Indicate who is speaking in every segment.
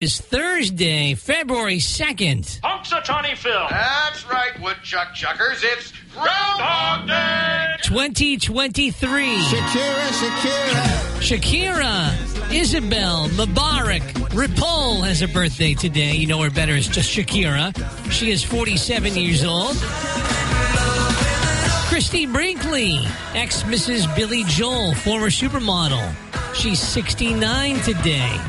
Speaker 1: is Thursday, February 2nd.
Speaker 2: Punxsutawney Phil.
Speaker 3: That's right, woodchuck chuckers. It's Groundhog Day.
Speaker 1: 2023.
Speaker 4: Shakira, Shakira.
Speaker 1: Shakira, Isabel, Mebarak, Ripoll has a birthday today. You know her better as just Shakira. She is 47 years old. Christie Brinkley, ex Mrs. Billy Joel, former supermodel. She's 69 today.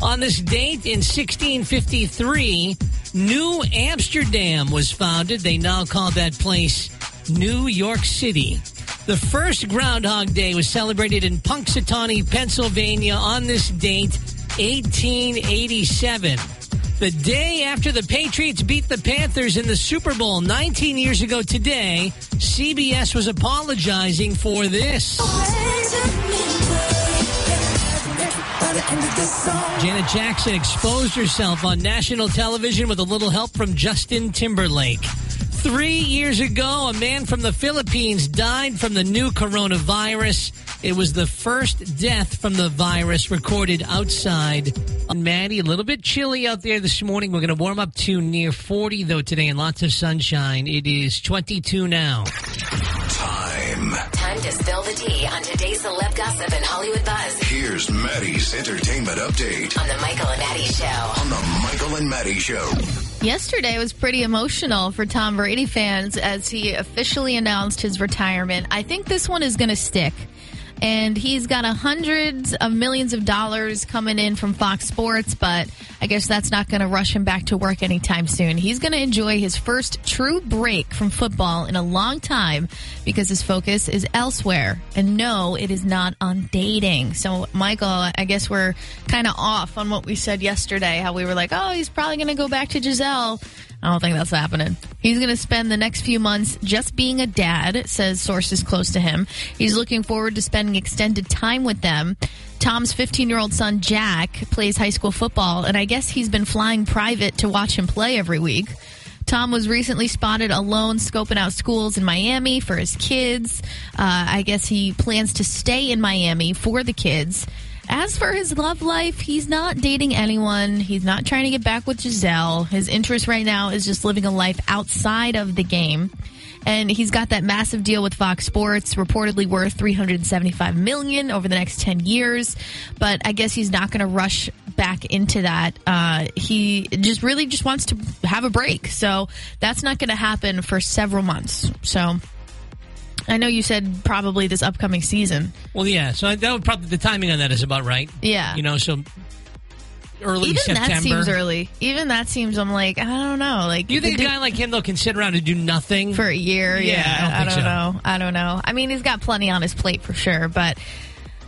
Speaker 1: On this date in 1653, New Amsterdam was founded. They now call that place New York City. The first Groundhog Day was celebrated in Punxsutawney, Pennsylvania on this date, 1887. The day after the Patriots beat the Panthers in the Super Bowl 19 years ago today, CBS was apologizing for this. Janet Jackson exposed herself on national television with a little help from Justin Timberlake. Three years ago, a man from the Philippines died from the new coronavirus. It was the first death from the virus recorded outside. Maddie, a little bit chilly out there this morning. We're going to warm up to near 40 though today and lots of sunshine. It is 22 now.
Speaker 5: The tea on today's celeb gossip and Hollywood buzz
Speaker 6: Here's Maddie's entertainment update
Speaker 5: on the Michael and Maddie Show.
Speaker 6: on the Michael and Maddie Show.
Speaker 7: Yesterday was pretty emotional for Tom Brady fans as he officially announced his retirement. I think this one is going to stick. And he's got a hundreds of millions of dollars coming in from Fox Sports, but I guess that's not going to rush him back to work anytime soon. He's going to enjoy his first true break from football in a long time because his focus is elsewhere. And no, it is not on dating. So, Michael, I guess we're kind of off on what we said yesterday, how we were like, oh, he's probably going to go back to Gisele. I don't think that's happening. He's going to spend the next few months just being a dad, says sources close to him. He's looking forward to spending extended time with them. Tom's 15 year old son, Jack, plays high school football, and I guess he's been flying private to watch him play every week. Tom was recently spotted alone scoping out schools in Miami for his kids. Uh, I guess he plans to stay in Miami for the kids. As for his love life, he's not dating anyone. He's not trying to get back with Gisele. His interest right now is just living a life outside of the game. And he's got that massive deal with Fox Sports, reportedly worth 375 million over the next 10 years. But I guess he's not going to rush back into that. Uh, he just really just wants to have a break. So that's not going to happen for several months. So I know you said probably this upcoming season.
Speaker 1: Well, yeah. So that would probably the timing on that is about right.
Speaker 7: Yeah.
Speaker 1: You know, so early
Speaker 7: Even
Speaker 1: September.
Speaker 7: that seems early. Even that seems. I'm like, I don't know. Like,
Speaker 1: You think a guy like him though can sit around and do nothing
Speaker 7: for a year?
Speaker 1: Yeah,
Speaker 7: Yeah,
Speaker 1: I don't
Speaker 7: I don't,
Speaker 1: so.
Speaker 7: know. I don't know. I mean, he's got plenty on his plate for sure, but.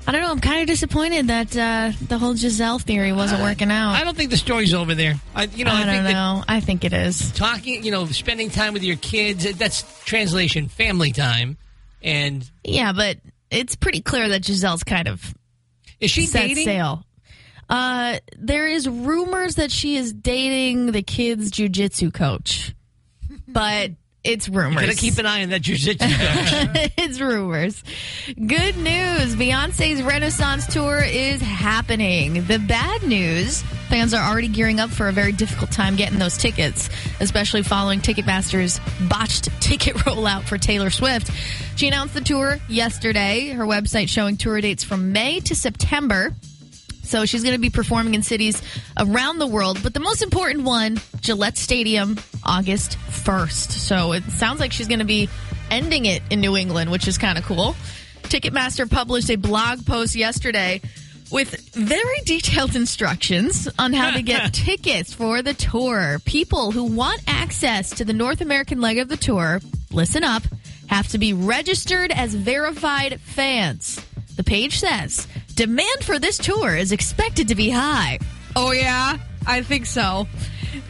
Speaker 7: I don't know. I'm kind of disappointed that uh, the whole Gisele theory wasn't working out.
Speaker 1: I don't think the story's over there. I, you know,
Speaker 7: I
Speaker 1: I,
Speaker 7: don't know. I think it is.
Speaker 1: talking, you know, spending time with your kids, that's translation family time. And
Speaker 7: Yeah, but it's pretty clear that Gisele's kind of
Speaker 1: is she
Speaker 7: set
Speaker 1: dating?
Speaker 7: sail. Uh, there is rumors that she is dating the kid's jujitsu coach, but it's rumors.
Speaker 1: Gotta keep an eye on that jujitsu coach.
Speaker 7: it's rumors. Good news. Beyonce's Renaissance tour is happening. The bad news fans are already gearing up for a very difficult time getting those tickets, especially following Ticketmaster's botched ticket rollout for Taylor Swift. She announced the tour yesterday, her website showing tour dates from May to September. So she's going to be performing in cities around the world, but the most important one, Gillette Stadium, August 1st. So it sounds like she's going to be ending it in New England, which is kind of cool. Ticketmaster published a blog post yesterday with very detailed instructions on how to get tickets for the tour. People who want access to the North American leg of the tour, listen up, have to be registered as verified fans. The page says demand for this tour is expected to be high. Oh, yeah? I think so.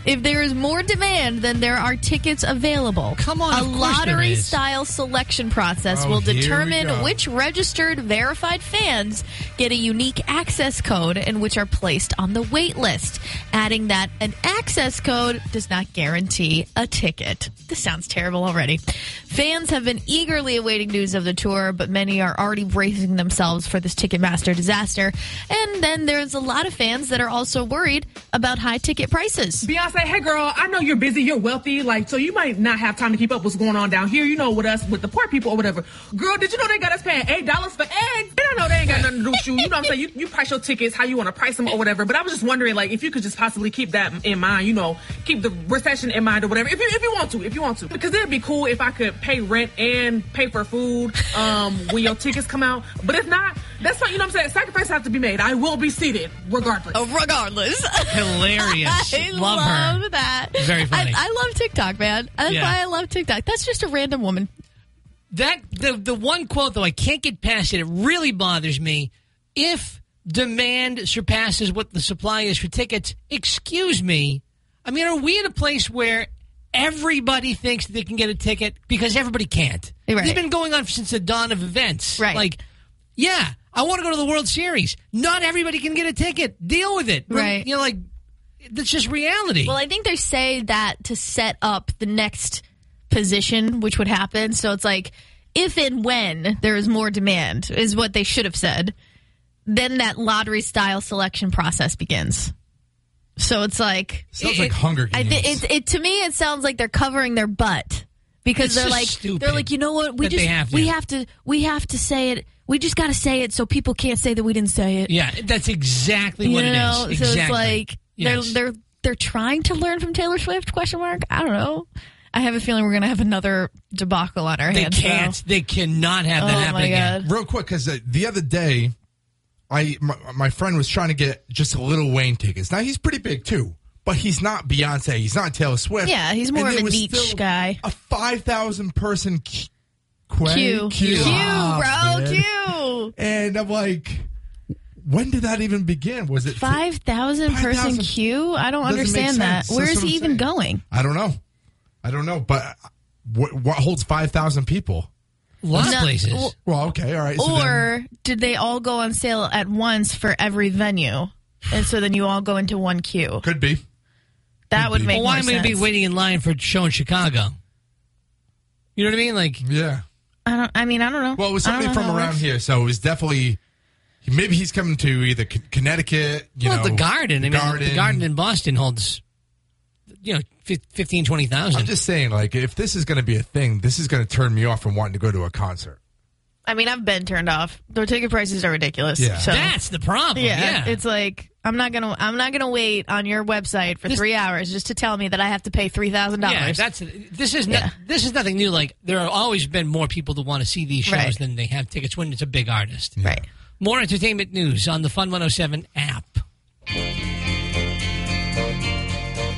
Speaker 7: If there is more demand than there are tickets available,
Speaker 1: Come on,
Speaker 7: a
Speaker 1: of course there
Speaker 7: lottery style selection process
Speaker 2: Oh,
Speaker 7: will determine which registered, verified fans get a unique access code and which are placed on the wait list. Adding that an access code does not guarantee a ticket. This sounds terrible already. Fans have been eagerly awaiting news of the tour, but many are already bracing themselves for this Ticketmaster disaster. And then there's a lot of fans that are also worried about high ticket prices.
Speaker 8: Beyonce, hey girl, I know you're busy, you're wealthy, like so you might not have time to keep up what's going on down here. You know, with us, with the poor people or whatever. Girl, did you know they got us paying eight dollars for eggs? They don't know they ain't got nothing to do with you. You know what I'm saying? You, you price your tickets how you want to price them or whatever. But I was just wondering, like, if you could just possibly keep that in mind. You know, keep the recession in mind or whatever. If you if you want to, if you want to, because it'd be cool if I could pay rent and pay for food um when your tickets come out. But if not, that's fine. You know what I'm saying? Sacrifices have to be made. I will be seated regardless.
Speaker 7: Oh, regardless.
Speaker 1: Hilarious. Love,
Speaker 7: love,
Speaker 1: her.
Speaker 7: That.
Speaker 1: Very funny.
Speaker 7: I, I love TikTok, man. That's
Speaker 1: Yeah.
Speaker 7: why I love TikTok. That's just a random woman.
Speaker 1: That the the one quote though I can't get past it. It really bothers me. If demand surpasses what the supply is for tickets, excuse me. I mean, are we in a place where everybody thinks they can get a ticket because everybody can't?
Speaker 7: Right.
Speaker 1: It's been going on since the dawn of events.
Speaker 7: Right.
Speaker 1: Like, yeah, I want to go to the World Series. Not everybody can get a ticket. Deal with it.
Speaker 7: Right.
Speaker 1: You know, like that's just reality.
Speaker 7: Well, I think they say that to set up the next position, which would happen. So it's like, if and when there is more demand, is what they should have said, then that lottery style selection process begins. So it's like,
Speaker 2: Sounds
Speaker 1: It-
Speaker 2: like Hunger
Speaker 7: I
Speaker 2: Games.
Speaker 7: thi- it, it to me it sounds like they're covering their butt because
Speaker 1: It's
Speaker 7: they're like they're like you know what we just
Speaker 1: have to.
Speaker 7: we have to we have to say it we just got to say it so people can't say that we didn't say it.
Speaker 1: yeah, that's exactly
Speaker 7: you
Speaker 1: what
Speaker 7: know,
Speaker 1: it is.
Speaker 7: so
Speaker 1: Exactly.
Speaker 7: it's like
Speaker 1: Yes.
Speaker 7: they're they're they're trying to learn from Taylor Swift? Question mark. I don't know. I have a feeling we're gonna have another debacle on our
Speaker 1: They
Speaker 7: hands. though.
Speaker 1: can't. They cannot have that
Speaker 7: Oh
Speaker 1: happen again.
Speaker 2: Real quick, because uh, the other day, I my, my friend was trying to get just a Lil Wayne tickets. Now he's pretty big too, but he's not Beyonce. He's not Taylor Swift.
Speaker 7: Yeah, he's more
Speaker 2: And
Speaker 7: of a
Speaker 2: was
Speaker 7: niche
Speaker 2: still
Speaker 7: guy.
Speaker 2: A five thousand person queue.
Speaker 7: Q, Q,
Speaker 2: Ah,
Speaker 7: bro,
Speaker 2: man.
Speaker 7: Q.
Speaker 2: And I'm like, when did that even begin? Was it
Speaker 7: Five thousand person
Speaker 2: 5,000
Speaker 7: queue. I don't
Speaker 2: Doesn't
Speaker 7: understand that.
Speaker 2: sense.
Speaker 7: Where
Speaker 2: That's
Speaker 7: is he even
Speaker 2: saying.
Speaker 7: going?
Speaker 2: I don't know. I don't know, but uh, what, what holds five thousand people?
Speaker 1: Lots of
Speaker 7: No,
Speaker 1: places.
Speaker 7: well,
Speaker 2: Well, okay, all right. so then-
Speaker 7: Or did they all go on sale at once for every venue? And so then you all go into one queue.
Speaker 2: could be.
Speaker 7: That would
Speaker 2: be.
Speaker 7: make
Speaker 1: well, why am I be waiting in line for a show in Chicago? You know what I mean? Like,
Speaker 2: Yeah.
Speaker 7: I don't. I mean, I don't know.
Speaker 2: Well, it was
Speaker 7: I
Speaker 2: somebody from around here, so it was definitely. Maybe he's coming to either Connecticut, you
Speaker 1: well,
Speaker 2: know,
Speaker 1: the Garden. I mean,
Speaker 2: Garden.
Speaker 1: the Garden in Boston holds, you know, fif- 15, 20,000.
Speaker 2: I'm just saying, like, if this is going to be a thing, this is going to turn me off from wanting to go to a concert.
Speaker 7: I mean, I've been turned off. The ticket prices are ridiculous.
Speaker 2: Yeah.
Speaker 7: So.
Speaker 1: That's the problem.
Speaker 7: yeah,
Speaker 1: Yeah.
Speaker 7: it's like I'm not gonna I'm not gonna wait on your website for
Speaker 1: This-
Speaker 7: three hours just to tell me that I have to pay three thousand
Speaker 1: yeah,
Speaker 7: dollars.
Speaker 1: that's this is
Speaker 7: Yeah.
Speaker 1: not this is nothing new. Like there have always been more people that want to see these shows
Speaker 7: Right.
Speaker 1: than they have tickets when it's a big artist.
Speaker 7: right.
Speaker 1: More entertainment news on the Fun 107 app.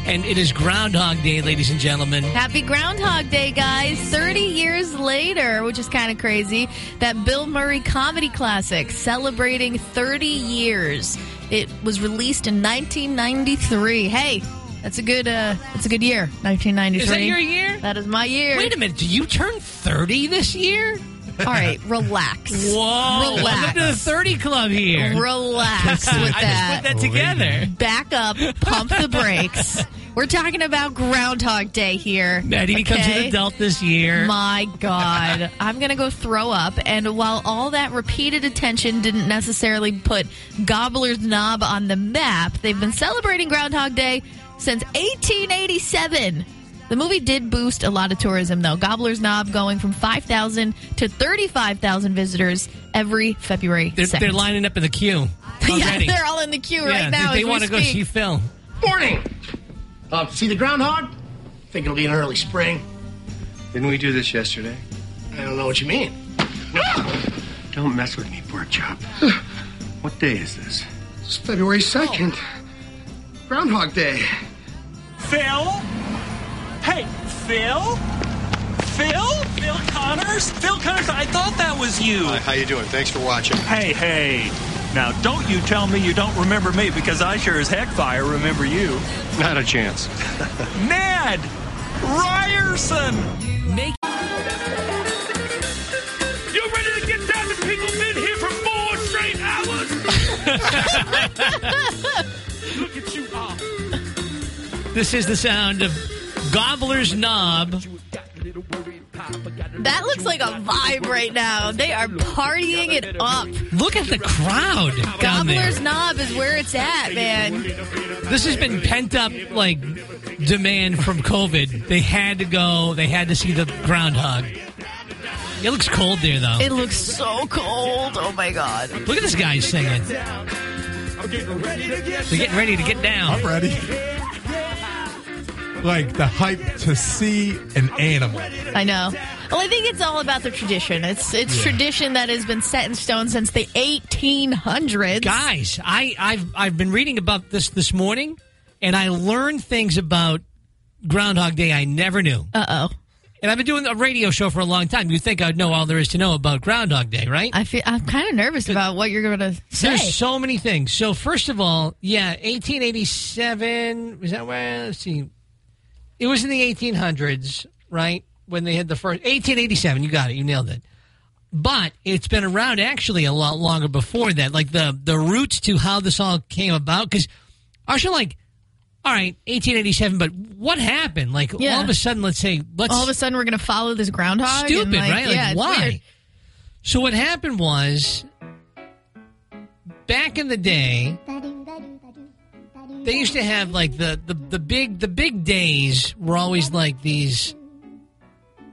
Speaker 1: And it is Groundhog Day, ladies and gentlemen.
Speaker 7: Happy Groundhog Day, guys! Thirty years later, which is kind of crazy. That Bill Murray comedy classic celebrating 30 years. It was released in 1993. Hey, that's a good uh, that's a good year. 1993.
Speaker 1: Is that your year?
Speaker 7: That is my year.
Speaker 1: Wait a minute, do you turn 30 this year?
Speaker 7: All right, relax.
Speaker 1: Whoa.
Speaker 7: Relax.
Speaker 1: Welcome to the 30 Club here.
Speaker 7: Relax with that.
Speaker 1: I just put that together.
Speaker 7: Back up, pump the brakes. We're talking about Groundhog Day here.
Speaker 1: Maddie becomes an
Speaker 7: okay?
Speaker 1: adult this year.
Speaker 7: My God. I'm going to go throw up. And while all that repeated attention didn't necessarily put Gobbler's Knob on the map, they've been celebrating Groundhog Day since 1887. The movie did boost a lot of tourism, though. Gobbler's Knob going from 5,000 to 35,000 visitors every February
Speaker 1: they're, they're lining up in the queue.
Speaker 7: yeah, they're all in the queue
Speaker 1: Yeah,
Speaker 7: right now.
Speaker 1: They,
Speaker 7: as we
Speaker 1: want to go see Phil.
Speaker 9: Morning. Uh, see the groundhog? Think it'll be an early spring.
Speaker 10: Didn't we do this yesterday?
Speaker 9: I don't know what you mean.
Speaker 10: Don't mess with me, pork chop. what day is this?
Speaker 9: It's February 2nd. Groundhog Day.
Speaker 11: Phil? Hey, Phil? Phil? Phil Connors? Phil Connors, I thought that was you.
Speaker 10: Hi, how you doing? Thanks for watching.
Speaker 11: Hey, hey. Now, don't you tell me you don't remember me because I sure as heck fire remember you.
Speaker 10: Not a chance.
Speaker 11: Ned Ryerson.
Speaker 1: Make
Speaker 11: You ready to get down to people been here for four straight hours? Look at you all.
Speaker 1: this is the sound of Gobbler's Knob.
Speaker 7: That looks like a vibe right now. They are partying it up.
Speaker 1: Look at the crowd down there.
Speaker 7: Gobbler's Knob is where it's at, man.
Speaker 1: This has been pent up like demand from COVID. They had to go. They had to see the groundhog. It looks cold there though.
Speaker 7: It looks so cold. Oh my god.
Speaker 1: Look at this guy singing. They're getting ready to get down.
Speaker 2: I'm ready. Like the hype to see an animal.
Speaker 7: I know. Well, I think it's all about the tradition. It's it's
Speaker 2: Yeah.
Speaker 7: tradition that has been set in stone since the 1800s.
Speaker 1: Guys, I, I've I've been reading about this this morning, and I learned things about Groundhog Day I never knew.
Speaker 7: Uh oh.
Speaker 1: And I've been doing a radio show for a long time. You think I'd know all there is to know about Groundhog Day, right?
Speaker 7: I feel I'm kind of nervous about what you're going to say.
Speaker 1: There's so many things. So first of all, yeah, 1887 was that where? Let's see. It was in the 1800s, right? When they had the first 1887. You got it. You nailed it. But it's been around actually a lot longer before that. Like the the roots to how this all came about. Because I was like, all right, 1887. But what happened? Like
Speaker 7: Yeah.
Speaker 1: all of a sudden, let's say, let's
Speaker 7: all of a sudden we're going to follow this groundhog.
Speaker 1: stupid,
Speaker 7: and, like,
Speaker 1: right? Like
Speaker 7: yeah, it's
Speaker 1: why?
Speaker 7: weird.
Speaker 1: So what happened was back in the day they used to have like the, the, the big the big days were always like these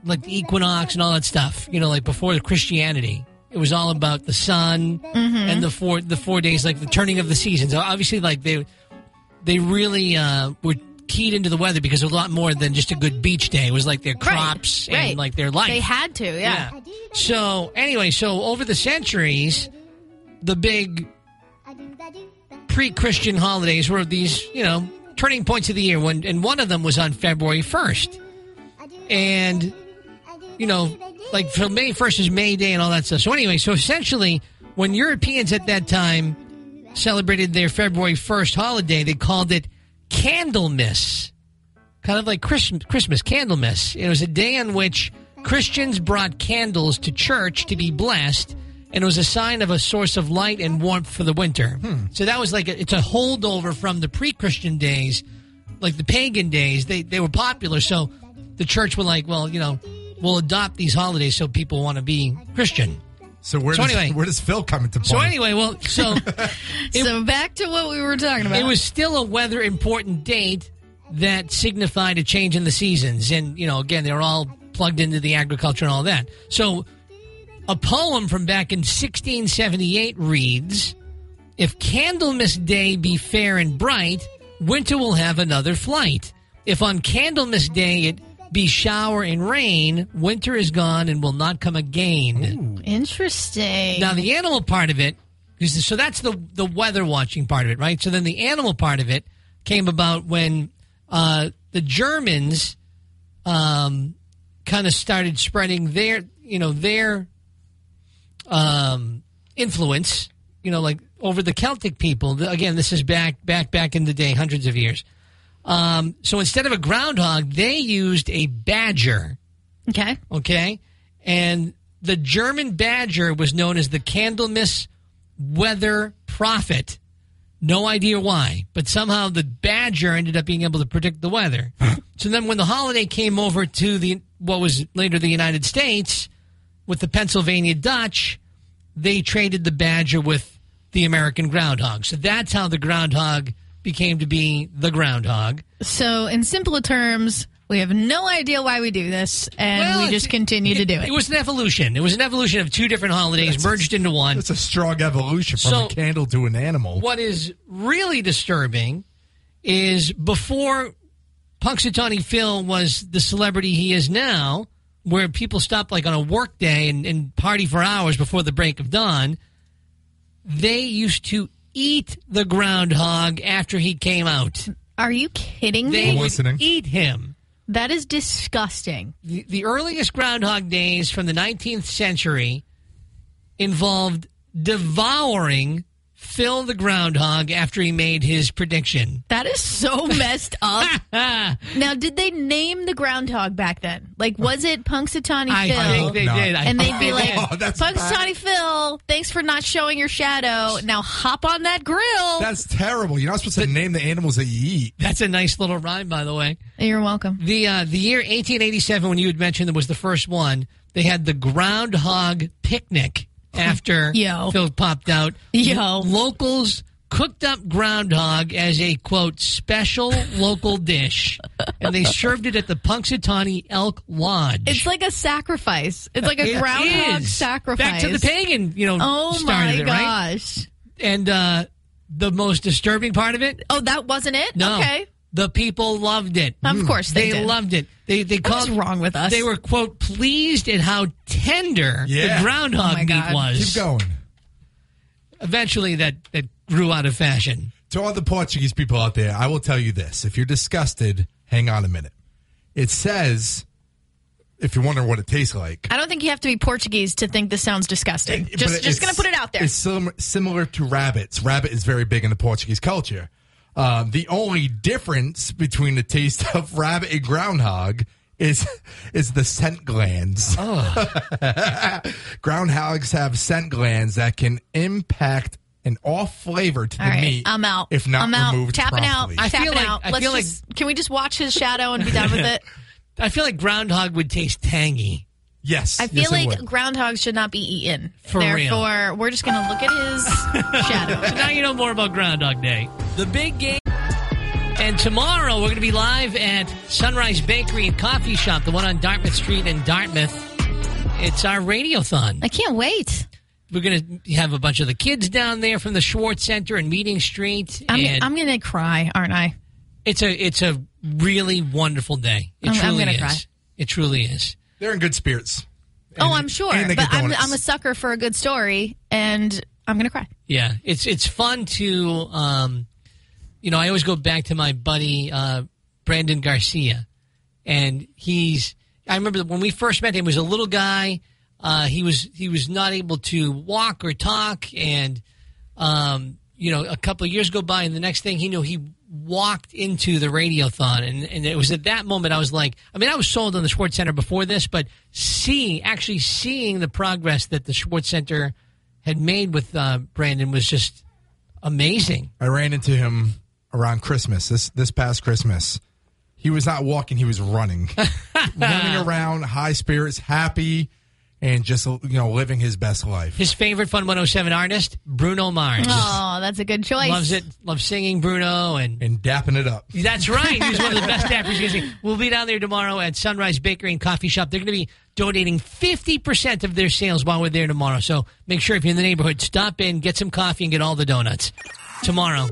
Speaker 1: like the equinox and all that stuff, you know, like before the Christianity. It was all about the sun and the four the four days, like the turning of the seasons. Obviously, like they they really uh, were keyed into the weather because it was a lot more than just a good beach day. It was like their crops
Speaker 7: right.
Speaker 1: and like their life.
Speaker 7: They had to, yeah.
Speaker 1: So anyway, so over the centuries, the big pre-Christian holidays were these, you know, turning points of the year. When and one of them was on February first, and you know, like so May first is May Day and all that stuff. So anyway, so essentially, when Europeans at that time celebrated their February first holiday, they called it Candlemas kind of like Christmas, Christmas Candlemas. It was a day on which Christians brought candles to church to be blessed, and it was a sign of a source of light and warmth for the winter. Hmm. So that was like a, it's a holdover from the pre-Christian days, like the pagan days. They they were popular, so the church were like, well, you know, we'll adopt these holidays so people want to be Christian.
Speaker 2: So where
Speaker 1: So
Speaker 2: does
Speaker 1: anyway-
Speaker 2: where does Phil come into play?
Speaker 1: So anyway, well, so
Speaker 7: so back to what we were talking about.
Speaker 1: It was still a weather important date that signified a change in the seasons. And, you know, again, they're all plugged into the agriculture and all that. So a poem from back in 1678 reads If Candlemas Day be fair and bright, winter will have another flight. If on Candlemas Day it be shower and rain, winter is gone and will not come again.
Speaker 7: Interesting.
Speaker 1: Now the animal part of it, so that's the the weather watching part of it, right? So then the animal part of it came about when uh, the Germans um, kind of started spreading their, you know, their um, influence, you know, like over the Celtic people. Again, this is back back back in the day, hundreds of years. Um, so instead of a groundhog, they used a badger.
Speaker 7: Okay.
Speaker 1: Okay. And the German badger was known as the Candlemas weather prophet. No idea why, but somehow the badger ended up being able to predict the weather. so then when the holiday came over to the what was later the United States with the Pennsylvania Dutch, they traded the badger with the American groundhog. So that's how the groundhog became to be the groundhog.
Speaker 7: So, in simpler terms, we have no idea why we do this, and
Speaker 1: Well,
Speaker 7: we just continue to do it.
Speaker 1: It was an evolution. It was an evolution of two different holidays merged into one.
Speaker 2: It's a strong evolution from
Speaker 1: So-
Speaker 2: a candle to an animal.
Speaker 1: What is really disturbing is before Punxsutawney Phil was the celebrity he is now, where people stop like on a work day and, and party for hours before the break of dawn, they used to eat the groundhog after he came out.
Speaker 7: Are you kidding
Speaker 1: They
Speaker 7: me?
Speaker 1: would eat him.
Speaker 7: That is disgusting.
Speaker 1: The, the earliest Groundhog Days from the 19th century involved devouring Phil the groundhog after he made his prediction.
Speaker 7: That is so messed up. now, did they name the groundhog back then? Like, was it Punxsutawney
Speaker 1: I
Speaker 7: Phil?
Speaker 1: think they did. I
Speaker 7: and they'd be
Speaker 1: they
Speaker 7: like,
Speaker 1: did.
Speaker 7: Punxsutawney Phil, thanks for not showing your shadow. Now hop on that grill.
Speaker 2: That's terrible. You're not supposed to name the animals that you eat.
Speaker 1: That's a nice little rhyme, by the way.
Speaker 7: You're welcome.
Speaker 1: The uh, the year 1887, when you had mentioned that was the first one, they had the groundhog picnic after
Speaker 7: Yo.
Speaker 1: Phil popped out.
Speaker 7: Yo.
Speaker 1: Locals cooked up groundhog as a quote special local dish, and they served it at the Punxsutawney Elk Lodge.
Speaker 7: It's like a sacrifice. It's like a
Speaker 1: It
Speaker 7: groundhog
Speaker 1: is.
Speaker 7: sacrifice.
Speaker 1: Back to the pagan, you know,
Speaker 7: Oh my
Speaker 1: it, right?
Speaker 7: gosh.
Speaker 1: And uh, the most disturbing part of it,
Speaker 7: Oh, that wasn't it?
Speaker 1: no,
Speaker 7: Okay.
Speaker 1: The people loved it.
Speaker 7: Of mm. course they did.
Speaker 1: loved it. They they
Speaker 7: What's
Speaker 1: called
Speaker 7: wrong with us?
Speaker 1: They were quote pleased at how tender
Speaker 2: Yeah.
Speaker 1: the groundhog
Speaker 7: Oh my
Speaker 1: meat
Speaker 7: God.
Speaker 1: was.
Speaker 2: Keep going.
Speaker 1: Eventually, that that grew out of fashion.
Speaker 2: To all the Portuguese people out there, I will tell you this. If you're disgusted, hang on a minute. It says, if you're wondering what it tastes like,
Speaker 7: I don't think you have to be Portuguese to think this sounds disgusting.
Speaker 2: But
Speaker 7: just
Speaker 2: it's-
Speaker 7: just going to put it out there.
Speaker 2: It's sim- similar to rabbits. Rabbit is very big in the Portuguese culture. Um, the only difference between the taste of rabbit and groundhog is is the scent glands.
Speaker 1: Oh.
Speaker 2: Groundhogs have scent glands that can impact an off flavor to
Speaker 7: All
Speaker 2: the
Speaker 7: right,
Speaker 2: meat.
Speaker 7: I'm out.
Speaker 2: If not
Speaker 7: I'm out.
Speaker 2: removed
Speaker 7: Tapping
Speaker 2: promptly.
Speaker 7: out.
Speaker 1: I
Speaker 7: tapping
Speaker 1: feel like-
Speaker 7: out.
Speaker 1: I
Speaker 7: Let's
Speaker 1: feel like-
Speaker 7: can we just watch his shadow and be done with it?
Speaker 1: I feel like groundhog would taste tangy.
Speaker 2: Yes,
Speaker 7: I feel
Speaker 2: yes,
Speaker 7: like groundhogs should not be eaten.
Speaker 1: For real.
Speaker 7: Therefore, we're just going to look at his shadow.
Speaker 1: So now you know more about Groundhog Day. The big game. And tomorrow we're going to be live at Sunrise Bakery and Coffee Shop, the one on Dartmouth Street in Dartmouth. It's our radiothon.
Speaker 7: I can't wait.
Speaker 1: We're going to have a bunch of the kids down there from the Schwartz Center and Meeting Street.
Speaker 7: I'm, I'm going to cry, aren't I?
Speaker 1: it's a it's a really wonderful day. It
Speaker 7: I'm- I'm
Speaker 1: truly
Speaker 7: gonna
Speaker 1: is.
Speaker 7: cry.
Speaker 1: It truly is.
Speaker 2: They're in good spirits.
Speaker 7: oh, I'm sure.
Speaker 2: and they
Speaker 7: But
Speaker 2: get
Speaker 7: I'm. I'm a sucker for a good story, and I'm going to cry.
Speaker 1: Yeah, it's it's fun to, um, you know, I always go back to my buddy uh, Brandon Garcia, and he's. I remember when we first met him, he was a little guy. Uh, he was he was not able to walk or talk, and um, you know, a couple of years go by, and the next thing he knew, he walked into the radiothon, and and it was at that moment I was like, I mean, I was sold on the Schwartz Center before this, but seeing actually seeing the progress that the Schwartz Center had made with uh, Brandon was just amazing.
Speaker 2: I ran into him around Christmas. This this past Christmas, he was not walking; he was running, running around, high spirits, happy, and just you know living his best life.
Speaker 1: His favorite Fun 107 artist, Bruno Mars.
Speaker 7: Oh, that's a good choice.
Speaker 1: Loves it. Loves singing Bruno and
Speaker 2: and dapping it up.
Speaker 1: That's right. He's one of the best dappers you can see. We'll be down there tomorrow at Sunrise Bakery and Coffee Shop. They're going to be donating 50% of their sales while we're there tomorrow. So make sure if you're in the neighborhood, stop in, get some coffee, and get all the donuts. Tomorrow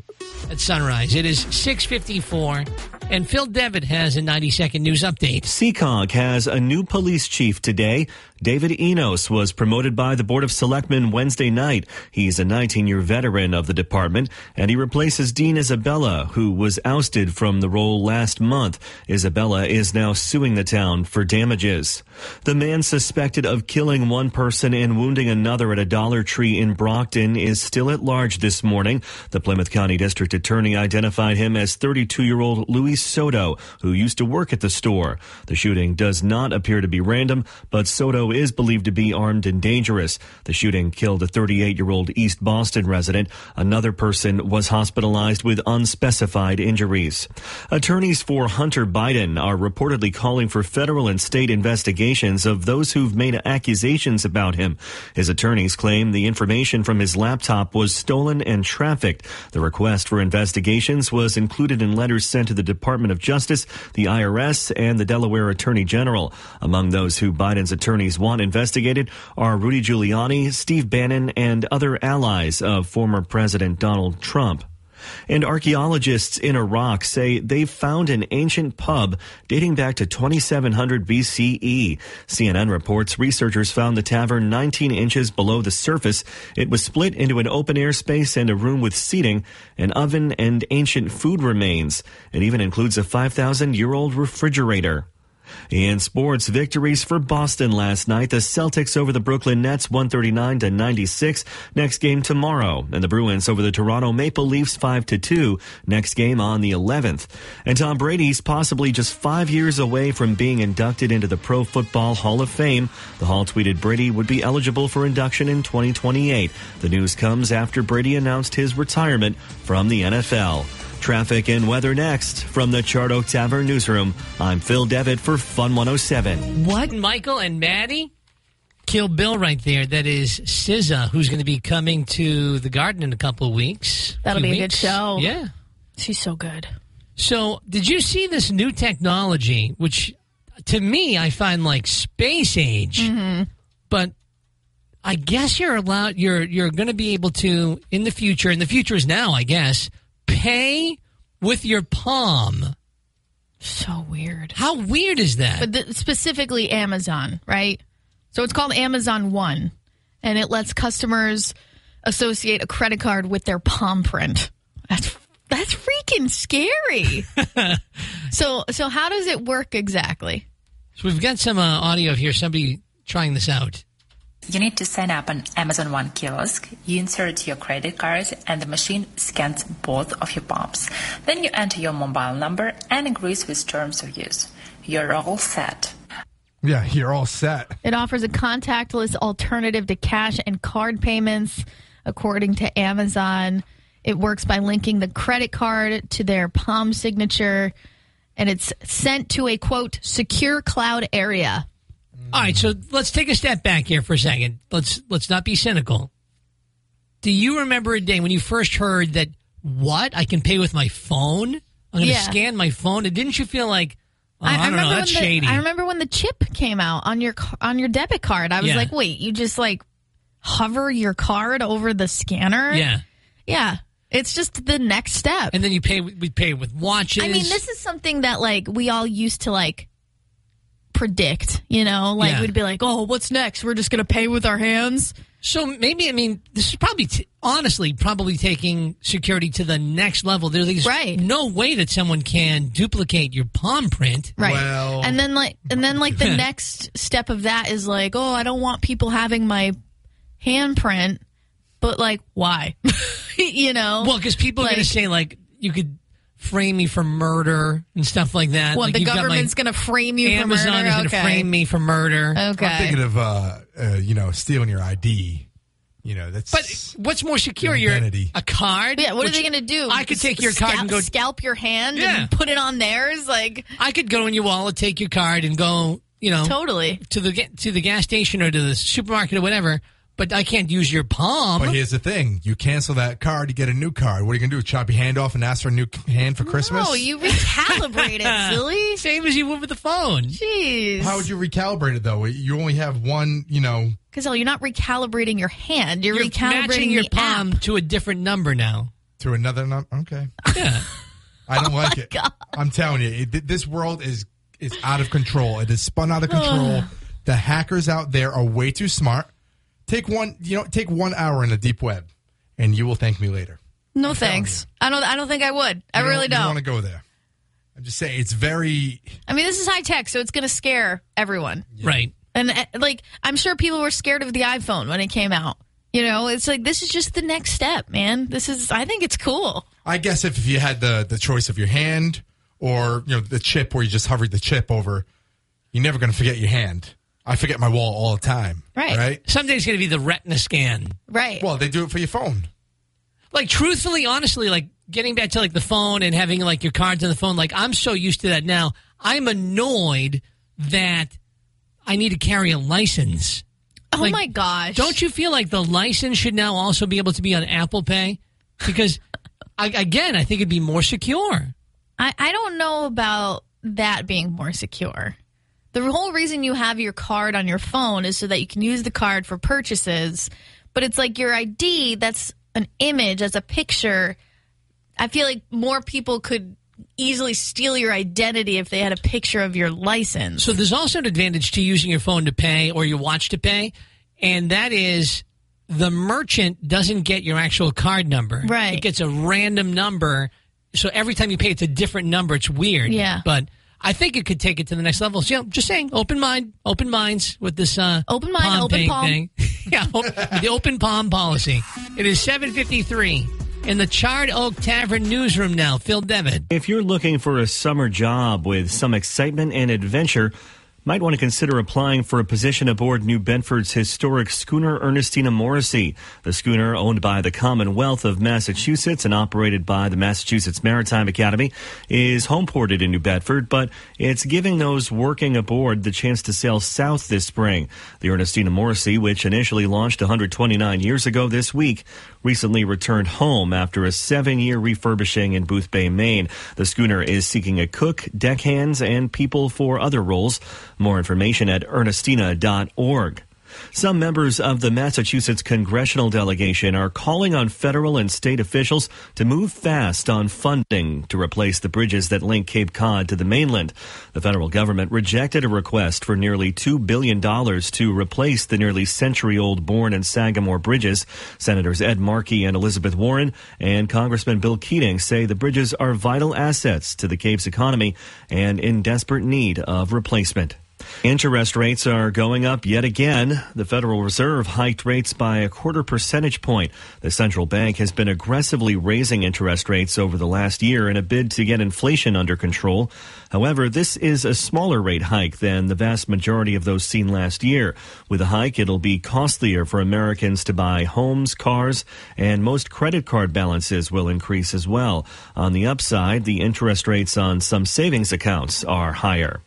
Speaker 1: at Sunrise. It is 654, and Phil Devitt has a 90-second news update.
Speaker 12: Seekonk has a new police chief today. David Enos was promoted by the Board of Selectmen Wednesday night. He's a 19-year veteran of the department, and he replaces Dean Isabella, who was ousted from the role last month. Isabella is now suing the town for damages. The man suspected of killing one person and wounding another at a Dollar Tree in Brockton is still at large this morning. The Plymouth County District Attorney identified him as 32-year-old Louis Soto, who used to work at the store. The shooting does not appear to be random, but Soto is believed to be armed and dangerous. The shooting killed a 38-year-old East Boston resident. Another person was hospitalized with unspecified injuries. Attorneys for Hunter Biden are reportedly calling for federal and state investigations of those who've made accusations about him. His attorneys claim the information from his laptop was stolen and trafficked. The request for investigations was included in letters sent to the Department of Justice, the IRS, and the Delaware Attorney General. Among those who Biden's attorneys want investigated are Rudy Giuliani, Steve Bannon, and other allies of former President Donald Trump. And archaeologists in Iraq say they've found an ancient pub dating back to 2700 BCE. CNN reports researchers found the tavern 19 inches below the surface. It was split into an open air space and a room with seating, an oven, and ancient food remains. It even includes a 5,000 year old refrigerator. In sports, victories for Boston last night. The Celtics over the Brooklyn Nets 139 to 96. Next game tomorrow. And the Bruins over the Toronto Maple Leafs 5 to 2. Next game on the 11th. And Tom Brady's possibly just five years away from being inducted into the Pro Football Hall of Fame. The Hall tweeted Brady would be eligible for induction in 2028. The news comes after Brady announced his retirement from the NFL. Traffic and weather next from the Charred Oak Tavern Newsroom. I'm Phil Devitt for Fun 107.
Speaker 1: What? Michael and Maddie? Kill Bill right there. That is SZA, who's going to be coming to the garden in a couple of weeks.
Speaker 7: That'll
Speaker 1: Few
Speaker 7: be a good show.
Speaker 1: Yeah.
Speaker 7: She's so good.
Speaker 1: So, did you see this new technology, which to me I find like space age,
Speaker 7: Mm-hmm.
Speaker 1: but I guess you're allowed. You're you're going to be able to in the future. And the future is now, I guess. Pay with your palm.
Speaker 7: So weird.
Speaker 1: How weird is that?
Speaker 7: But the, specifically Amazon, right? So it's called Amazon One, and it lets customers associate a credit card with their palm print. That's that's freaking scary. so so how does it work exactly?
Speaker 1: So we've got some uh, audio here. Somebody trying this out.
Speaker 13: You need to sign up on Amazon One kiosk. You insert your credit card and the machine scans both of your palms. Then you enter your mobile number and agrees with terms of use. You're all set.
Speaker 2: Yeah, you're all set.
Speaker 7: It offers a contactless alternative to cash and card payments, according to Amazon. It works by linking the credit card to their palm signature, and it's sent to a quote secure cloud area.
Speaker 1: All right, so let's take a step back here for a second. Let's let's not be cynical. Do you remember a day when you first heard that what I can pay with my phone? I'm going to
Speaker 7: Yeah.
Speaker 1: scan my phone. And didn't you feel like oh,
Speaker 7: I,
Speaker 1: don't know,
Speaker 7: remember
Speaker 1: that's
Speaker 7: the,
Speaker 1: shady?
Speaker 7: I remember when the chip came out on your ca- on your debit card. I was
Speaker 1: Yeah.
Speaker 7: like, wait, you just like hover your card over the scanner?
Speaker 1: yeah,
Speaker 7: yeah. It's just the next step.
Speaker 1: and then you pay. We pay with watches.
Speaker 7: I mean, this is something that like we all used to like predict. You know, like
Speaker 1: Yeah.
Speaker 7: we'd be like, "Oh, what's next? We're just gonna pay with our hands."
Speaker 1: So maybe I mean this is probably t- honestly probably taking security to the next level. There's
Speaker 7: Right.
Speaker 1: no way that someone can duplicate your palm print.
Speaker 7: Right.
Speaker 2: Well-
Speaker 7: and then like and then like the next step of that is like, "Oh, I don't want people having my handprint." But like, why? you know?
Speaker 1: Well, because people are going to say like you could frame me for murder and stuff like that.
Speaker 7: What
Speaker 1: like,
Speaker 7: the
Speaker 1: you've got my-
Speaker 7: government's going to frame you
Speaker 1: Amazon
Speaker 7: for murder?
Speaker 1: is going
Speaker 7: okay.
Speaker 1: to frame me for murder.
Speaker 7: Okay.
Speaker 2: I'm thinking of uh, uh, you know stealing your ID. You know that's
Speaker 1: But what's more secure?
Speaker 2: Your
Speaker 1: Your
Speaker 2: identity.
Speaker 1: a card?
Speaker 7: yeah, what are they going to do?
Speaker 1: I could take your card and go.
Speaker 7: scalp your hand
Speaker 1: Yeah.
Speaker 7: and put it on theirs. Like
Speaker 1: I could go in your wallet, take your card, and go. You know,
Speaker 7: totally.
Speaker 1: to the to the gas station or to the supermarket or whatever. But I can't use your palm.
Speaker 2: But here's the thing: you cancel that card, you get a new card. What are you gonna do? Chop your hand off and ask for a new hand for Christmas?
Speaker 7: Oh, you recalibrate it, silly.
Speaker 1: Same as you would with the phone.
Speaker 7: Jeez.
Speaker 2: How would you recalibrate it though? You only have one, you know.
Speaker 7: Because you're not recalibrating your hand. You're,
Speaker 1: You're
Speaker 7: recalibrating
Speaker 1: your palm
Speaker 7: app.
Speaker 1: to a different number now.
Speaker 2: To another number. Okay,
Speaker 1: Yeah.
Speaker 2: I
Speaker 7: Oh
Speaker 2: don't like oh it. I'm telling you, it, this world is is out of control. It is spun out of control. the hackers out there are way too smart. Take one, you know, take one hour in the deep web, and you will thank me later.
Speaker 7: No thanks. I don't. I don't think I would. I
Speaker 2: You
Speaker 7: really
Speaker 2: You
Speaker 7: don't.
Speaker 2: want to go there? I'm just saying, it's very.
Speaker 7: I mean, this is high tech, so it's going to scare everyone.
Speaker 1: Right.
Speaker 7: And uh, like, I'm sure people were scared of the iPhone when it came out. You know, it's like this is just the next step, man. This is. I think it's cool.
Speaker 2: I guess if, if you had the the choice of your hand or you know the chip where you just hovered the chip over, you're never going to forget your hand. I forget my wallet all the time.
Speaker 7: Right.
Speaker 2: Right.
Speaker 1: Someday it's going to be the retina scan.
Speaker 7: Right.
Speaker 2: Well, they do it for your phone.
Speaker 1: Like, truthfully, honestly, like getting back to like the phone and having like your cards on the phone, like I'm so used to that now. I'm annoyed that I need to carry a license.
Speaker 7: oh
Speaker 1: like,
Speaker 7: my gosh.
Speaker 1: Don't you feel like the license should now also be able to be on Apple Pay? Because, I, again, I think it'd be more secure.
Speaker 7: I, I don't know about that being more secure. The whole reason you have your card on your phone is so that you can use the card for purchases. But it's like your ID, that's an image, that's a picture. I feel like more people could easily steal your identity if they had a picture of your license.
Speaker 1: So there's also an advantage to using your phone to pay or your watch to pay, and that is the merchant doesn't get your actual card number.
Speaker 7: Right.
Speaker 1: It gets a random number. So every time you pay, it's a different number. It's weird.
Speaker 7: Yeah.
Speaker 1: But I think it could take it to the next level. So, you know, just saying, open mind, open minds with this uh,
Speaker 7: open mind,
Speaker 1: palm
Speaker 7: open
Speaker 1: thing,
Speaker 7: palm.
Speaker 1: thing. yeah, op- the open palm policy. It is seven fifty three in the Charred Oak Tavern newsroom now. Phil Devitt.
Speaker 12: If you're looking for a summer job with some excitement and adventure, might want to consider applying for a position aboard New Bedford's historic schooner Ernestina Morrissey. The schooner, owned by the Commonwealth of Massachusetts and operated by the Massachusetts Maritime Academy, is homeported in New Bedford, but it's giving those working aboard the chance to sail south this spring. The Ernestina Morrissey, which initially launched 129 years ago this week, recently returned home after a seven year refurbishing in Boothbay, Maine. The schooner is seeking a cook, deckhands, and people for other roles. More information at ernestina.org. Some members of the Massachusetts congressional delegation are calling on federal and state officials to move fast on funding to replace the bridges that link Cape Cod to the mainland. The federal government rejected a request for nearly $2 billion to replace the nearly century old Bourne and Sagamore bridges. Senators Ed Markey and Elizabeth Warren and Congressman Bill Keating say the bridges are vital assets to the Cape's economy and in desperate need of replacement. Interest rates are going up yet again. The Federal Reserve hiked rates by a quarter percentage point. The central bank has been aggressively raising interest rates over the last year in a bid to get inflation under control. However, this is a smaller rate hike than the vast majority of those seen last year. With a hike, it'll be costlier for Americans to buy homes, cars, and most credit card balances will increase as well. On the upside, the interest rates on some savings accounts are higher.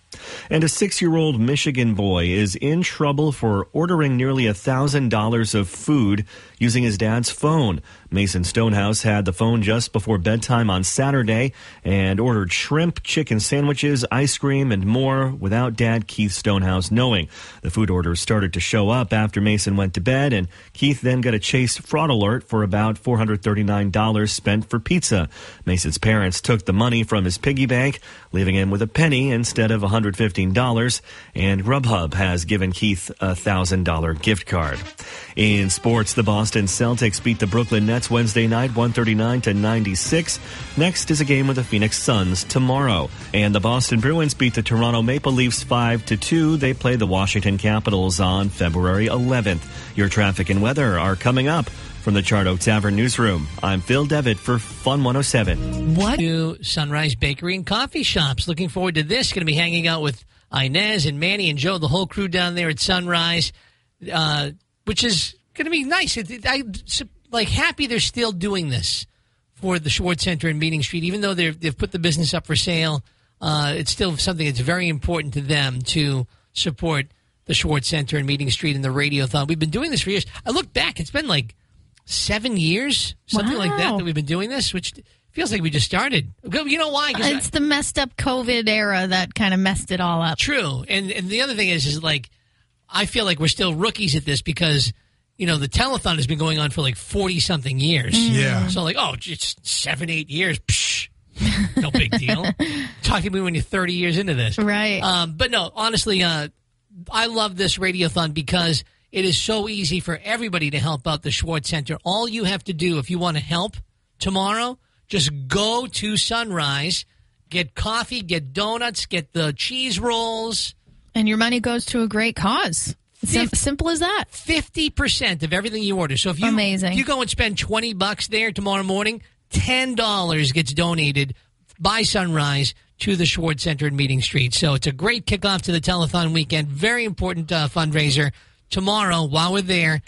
Speaker 12: And a six year old Michigan boy is in trouble for ordering nearly $1,000 of food using his dad's phone. Mason Stonehouse had the phone just before bedtime on Saturday and ordered shrimp, chicken sandwiches, ice cream, and more without dad Keith Stonehouse knowing. The food orders started to show up after Mason went to bed, and Keith then got a chase fraud alert for about $439 spent for pizza. Mason's parents took the money from his piggy bank, leaving him with a penny instead of $115, and Grubhub has given Keith a $1,000 gift card. In sports, the Boston Celtics beat the Brooklyn Nets Wednesday night 139 to 96. Next is a game with the Phoenix Suns tomorrow. And the Boston Bruins beat the Toronto Maple Leafs 5 to 2. They play the Washington Capitals on February 11th. Your traffic and weather are coming up. From the Charred Oak Tavern Newsroom, I'm Phil Devitt for Fun 107.
Speaker 1: What? New Sunrise Bakery and Coffee Shops. Looking forward to this. Going to be hanging out with Inez and Manny and Joe, the whole crew down there at Sunrise, uh, which is going to be nice. It, it, I like happy they're still doing this for the Schwartz Center in Meeting Street, even though they've put the business up for sale. Uh, it's still something that's very important to them to support the Schwartz Center in Meeting Street and the Radiothon. We've been doing this for years. I look back; it's been like seven years, something wow. like that, that we've been doing this, which feels like we just started. You know why?
Speaker 7: It's I, the messed up COVID era that kind of messed it all up.
Speaker 1: True, and and the other thing is, is like I feel like we're still rookies at this because you know, the telethon has been going on for like 40 something years.
Speaker 2: Mm. Yeah.
Speaker 1: So, like, oh, just seven, eight years. Psh, no big deal. Talk to me when you're 30 years into this.
Speaker 7: Right.
Speaker 1: Um, but no, honestly, uh, I love this radiothon because it is so easy for everybody to help out the Schwartz Center. All you have to do if you want to help tomorrow, just go to Sunrise, get coffee, get donuts, get the cheese rolls.
Speaker 7: And your money goes to a great cause. Sim- simple as that.
Speaker 1: Fifty percent of everything you order. So if you
Speaker 7: Amazing.
Speaker 1: If you go and spend twenty bucks there tomorrow morning, ten dollars gets donated by Sunrise to the Schwartz Center in Meeting Street. So it's a great kickoff to the telethon weekend. Very important uh, fundraiser tomorrow while we're there.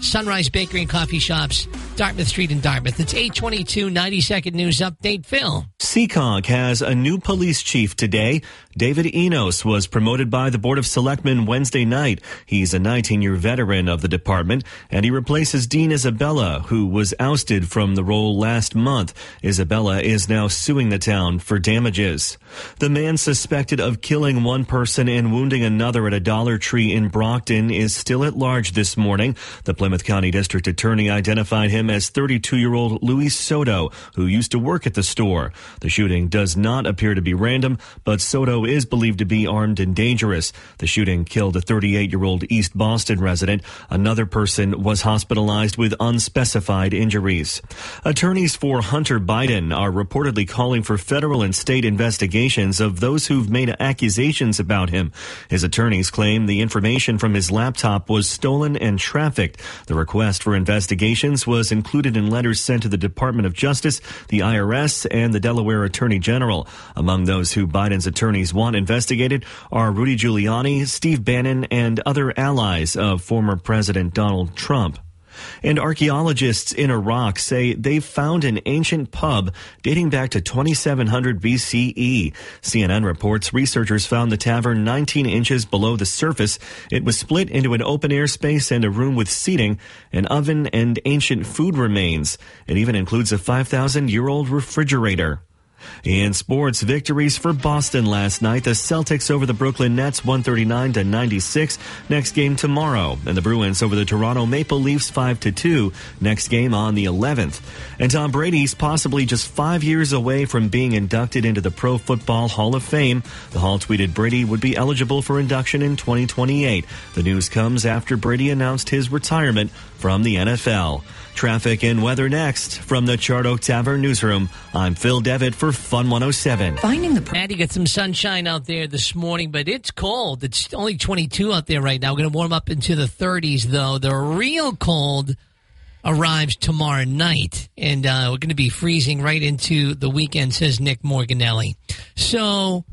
Speaker 1: Sunrise Bakery and Coffee Shops, Dartmouth Street in Dartmouth. It's 822 90 second news update. Phil.
Speaker 12: Seekonk has a new police chief today. David Enos was promoted by the Board of Selectmen Wednesday night. He's a 19 year veteran of the department and he replaces Dean Isabella, who was ousted from the role last month. Isabella is now suing the town for damages. The man suspected of killing one person and wounding another at a Dollar Tree in Brockton is still at large this morning. The Plymouth County District Attorney identified him as 32 year old Luis Soto, who used to work at the store. The shooting does not appear to be random, but Soto is believed to be armed and dangerous. The shooting killed a 38 year old East Boston resident. Another person was hospitalized with unspecified injuries. Attorneys for Hunter Biden are reportedly calling for federal and state investigations of those who've made accusations about him. His attorneys claim the information from his laptop was stolen and trafficked. The request for investigations was included in letters sent to the Department of Justice, the IRS, and the Delaware Attorney General. Among those who Biden's attorneys want investigated are Rudy Giuliani, Steve Bannon, and other allies of former President Donald Trump. And archaeologists in Iraq say they've found an ancient pub dating back to 2700 BCE. CNN reports researchers found the tavern 19 inches below the surface. It was split into an open air space and a room with seating, an oven, and ancient food remains. It even includes a 5,000 year old refrigerator. In sports, victories for Boston last night. The Celtics over the Brooklyn Nets 139 to 96. Next game tomorrow. And the Bruins over the Toronto Maple Leafs 5 to 2. Next game on the 11th. And Tom Brady's possibly just five years away from being inducted into the Pro Football Hall of Fame. The Hall tweeted Brady would be eligible for induction in 2028. The news comes after Brady announced his retirement from the NFL. Traffic and weather next from the Charred Oak Tavern Newsroom. I'm Phil Devitt for Fun 107.
Speaker 1: Finding the Maddie got some sunshine out there this morning, but it's cold. It's only 22 out there right now. We're going to warm up into the 30s, though. The real cold arrives tomorrow night, and uh, we're going to be freezing right into the weekend, says Nick Morganelli. So.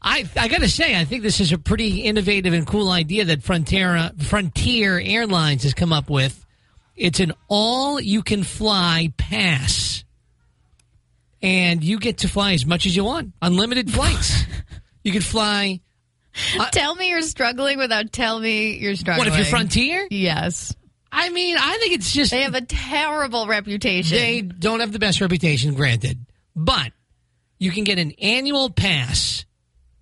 Speaker 1: I, I got to say, I think this is a pretty innovative and cool idea that Frontier, Frontier Airlines has come up with it's an all you can fly pass. And you get to fly as much as you want. Unlimited flights. you could fly.
Speaker 7: Uh, tell me you're struggling without tell me you're struggling.
Speaker 1: What, if you're Frontier?
Speaker 7: Yes.
Speaker 1: I mean, I think it's just.
Speaker 7: They have a terrible reputation.
Speaker 1: They don't have the best reputation, granted. But you can get an annual pass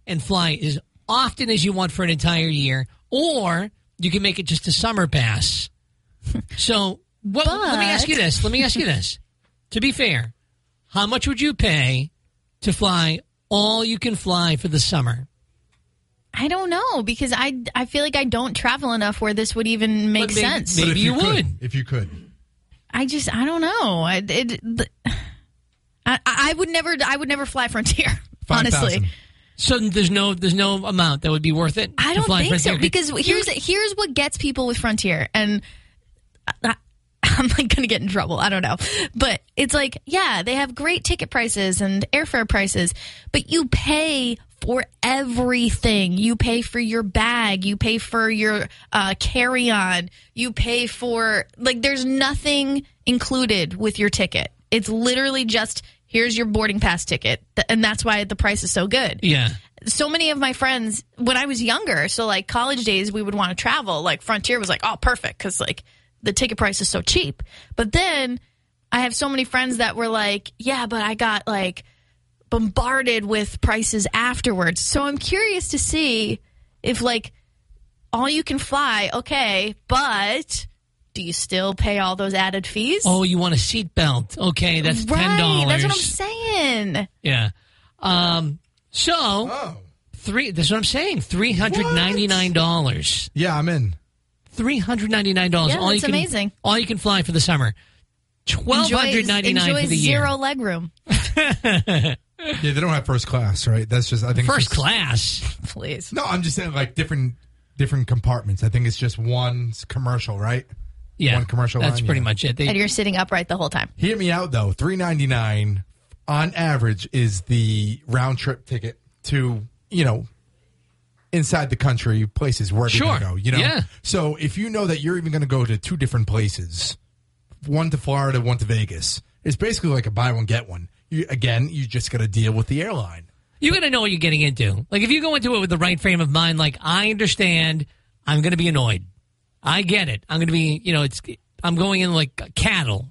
Speaker 1: and fly as often as you want for an entire year, or you can make it just a summer pass so, well, but... let me ask you this. Let me ask you this. to be fair, how much would you pay to fly all you can fly for the summer?
Speaker 7: I don't know because I I feel like I don't travel enough where this would even make
Speaker 1: maybe,
Speaker 7: sense.
Speaker 1: Maybe you,
Speaker 2: you
Speaker 1: would
Speaker 2: if you could.
Speaker 7: I just I don't know. I, it, I, I would never I would never fly Frontier. 5, honestly. 000.
Speaker 1: So there's no there's no amount that would be worth it.
Speaker 7: I don't think
Speaker 1: Frontier.
Speaker 7: so because here's here's what gets people with Frontier and I, I'm like going to get in trouble. I don't know. But it's like, yeah, they have great ticket prices and airfare prices, but you pay for everything. You pay for your bag, you pay for your uh, carry on, you pay for, like, there's nothing included with your ticket. It's literally just here's your boarding pass ticket. And that's why the price is so good.
Speaker 1: Yeah.
Speaker 7: So many of my friends, when I was younger, so like college days, we would want to travel. Like Frontier was like, oh, perfect. Cause like, the ticket price is so cheap. But then I have so many friends that were like, yeah, but I got like bombarded with prices afterwards. So I'm curious to see if like all you can fly, okay, but do you still pay all those added fees?
Speaker 1: Oh, you want a seatbelt? Okay, that's ten dollars.
Speaker 7: Right, that's what I'm saying.
Speaker 1: Yeah. Um. So oh. three. That's what I'm saying. Three hundred ninety nine dollars.
Speaker 2: Yeah, I'm in.
Speaker 1: Three hundred ninety nine dollars.
Speaker 7: Yeah,
Speaker 1: all
Speaker 7: that's
Speaker 1: you can,
Speaker 7: amazing.
Speaker 1: All you can fly for the summer. Twelve hundred ninety nine for the
Speaker 7: year.
Speaker 1: Zero
Speaker 7: leg room.
Speaker 2: yeah, they don't have first class, right? That's just I think
Speaker 1: first
Speaker 2: just,
Speaker 1: class.
Speaker 7: Please.
Speaker 2: No, I'm just saying like different different compartments. I think it's just one commercial, right?
Speaker 1: Yeah,
Speaker 2: one commercial.
Speaker 1: That's
Speaker 2: line,
Speaker 1: pretty
Speaker 2: yeah.
Speaker 1: much it.
Speaker 7: They, and you're sitting upright the whole time.
Speaker 2: Hear me out though. Three ninety nine on average is the round trip ticket to you know inside the country, places where
Speaker 1: sure.
Speaker 2: you go. You know,
Speaker 1: yeah.
Speaker 2: So if you know that you're even going to go to two different places, one to Florida, one to Vegas, it's basically like a buy one get one. You, again, you just got to deal with the airline.
Speaker 1: You got to know what you're getting into. Like if you go into it with the right frame of mind, like I understand, I'm going to be annoyed. I get it. I'm going to be, you know, it's I'm going in like cattle.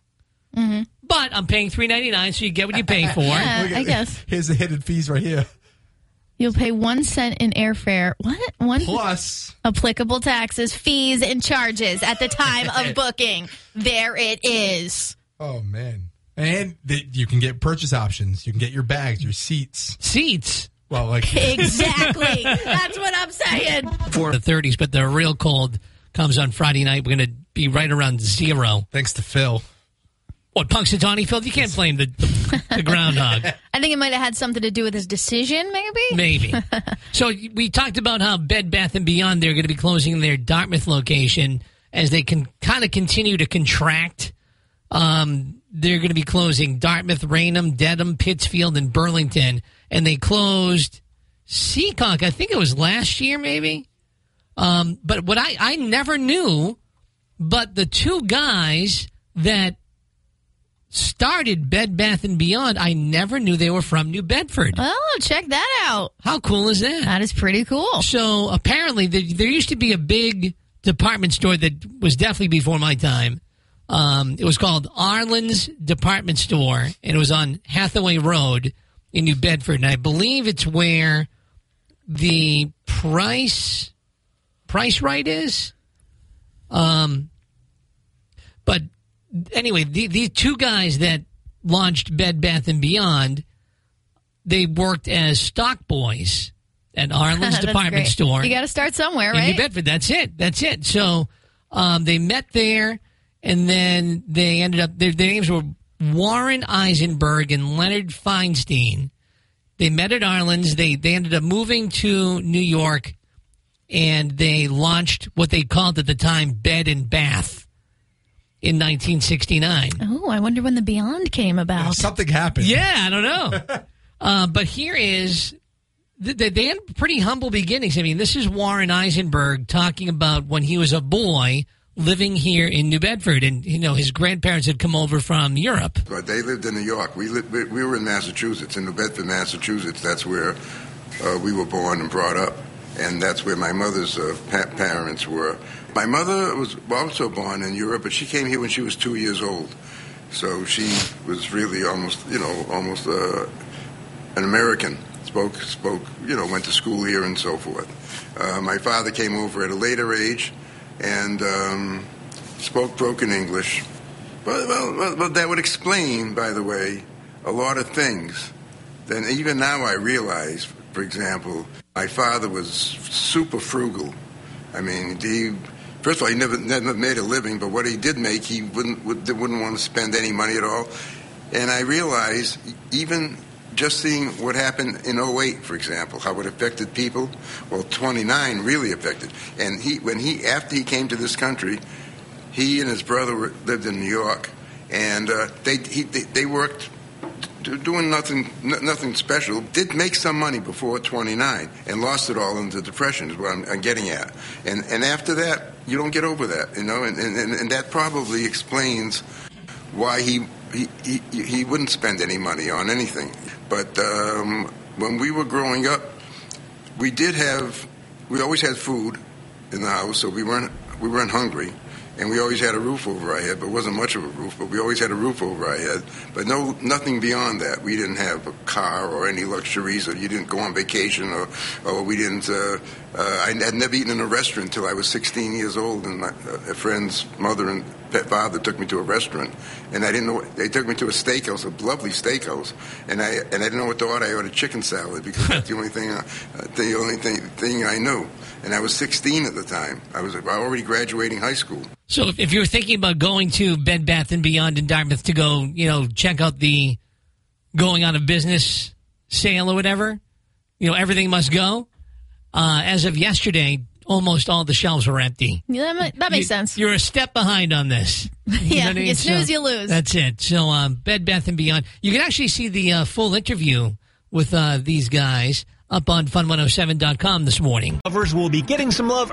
Speaker 7: Mm-hmm.
Speaker 1: But I'm paying three ninety nine, so you get what you pay for.
Speaker 7: yeah, I guess.
Speaker 2: Here's the hidden fees right here.
Speaker 7: You'll pay one cent in airfare. What? One
Speaker 2: Plus,
Speaker 7: applicable taxes, fees, and charges at the time of booking. There it is.
Speaker 2: oh man, and the, you can get purchase options. You can get your bags, your seats.
Speaker 1: Seats.
Speaker 2: Well, like
Speaker 7: Exactly. That's what I'm saying.
Speaker 1: For the 30s, but they're real cold comes on Friday night. We're going to be right around zero.
Speaker 2: thanks to Phil.
Speaker 1: What, Punxsutawney Phil? You can't blame the, the, the groundhog.
Speaker 7: I think it might have had something to do with his decision, maybe.
Speaker 1: Maybe. so we talked about how Bed Bath and Beyond they're going to be closing their Dartmouth location as they can kind of continue to contract. Um, they're going to be closing Dartmouth, Raynham, Dedham, Pittsfield, and Burlington, and they closed Seekonk. I think it was last year, maybe. Um, but what I I never knew, but the two guys that started Bed Bath and Beyond, I never knew they were from New Bedford.
Speaker 7: Oh, check that out.
Speaker 1: How cool is that?
Speaker 7: That is pretty cool.
Speaker 1: So apparently, there, there used to be a big department store that was definitely before my time. Um, it was called Arlen's Department Store, and it was on Hathaway Road in New Bedford. And I believe it's where the Price Price Rite is. Um, but anyway, the, these two guys that launched Bed Bath and Beyond, they worked as stock boys at Arlen's department
Speaker 7: great.
Speaker 1: store
Speaker 7: You got to start somewhere,
Speaker 1: in New
Speaker 7: right?
Speaker 1: Bedford. That's it. That's it. So um, they met there, and then they ended up. Their, their names were Warren Eisenberg and Leonard Feinstein. They met at Arlen's. They they ended up moving to New York, and they launched what they called at the time Bed and Bath in 1969.
Speaker 7: Oh, I wonder when the Beyond came about.
Speaker 2: Something happened.
Speaker 1: Yeah, I don't know. uh, but here is th- th- they had pretty humble beginnings. I mean, this is Warren Eisenberg talking about when he was a boy living here in New Bedford, and you know his grandparents had come over from Europe.
Speaker 14: But they lived in New York. We lived, we we were in Massachusetts, in New Bedford, Massachusetts. That's where uh, we were born and brought up, and that's where my mother's uh, pa- parents were. My mother was also born in Europe, but she came here when she was two years old. So she was really almost, you know, almost uh, an American. Spoke, spoke, you know, went to school here and so forth. Uh, my father came over at a later age and um, spoke broken English. Well, well, well, that would explain, by the way, a lot of things. Then even now I realize, for example, my father was super frugal. I mean, he first of all he never never made a living, but what he did make, he wouldn't would, wouldn't want to spend any money at all. And I realized even just seeing what happened in 08, for example, how it affected people. Well, 29 really affected. And he when he after he came to this country, he and his brother lived in New York, and uh, they, he, they they worked doing nothing nothing special. Did make some money before 29 and lost it all in the depression. Is what I'm, I'm getting at. And and after that, you don't get over that, you know. And and, and that probably explains why he. He, he, he wouldn't spend any money on anything. But um, when we were growing up, we did have, we always had food in the house, so we weren't, we weren't hungry. And we always had a roof over our head, but it wasn't much of a roof, but we always had a roof over our head. But no, nothing beyond that. We didn't have a car or any luxuries, or you didn't go on vacation, or, or we didn't, uh, uh, I had never eaten in a restaurant until I was 16 years old, and my, uh, a friend's mother and pet father took me to a restaurant, and I didn't know. They took me to a steakhouse, a lovely steakhouse, and I and I didn't know what to order. I ordered chicken salad because that's the only thing, uh, the only thing thing I knew. And I was 16 at the time. I was already graduating high school.
Speaker 1: So if, if you were thinking about going to Bed Bath and Beyond in Dartmouth to go, you know, check out the going out of business sale or whatever, you know, everything must go. Uh, as of yesterday, almost all the shelves were empty.
Speaker 7: Yeah, that, makes
Speaker 1: you,
Speaker 7: sense.
Speaker 1: You're a step behind on this. You
Speaker 7: yeah,
Speaker 1: I mean?
Speaker 7: you snooze, you lose.
Speaker 1: That's it. So um, Bed Bath and Beyond. You can actually see the uh, full interview with uh, these guys up on Fun107.com this morning.
Speaker 11: Lovers will be getting some love.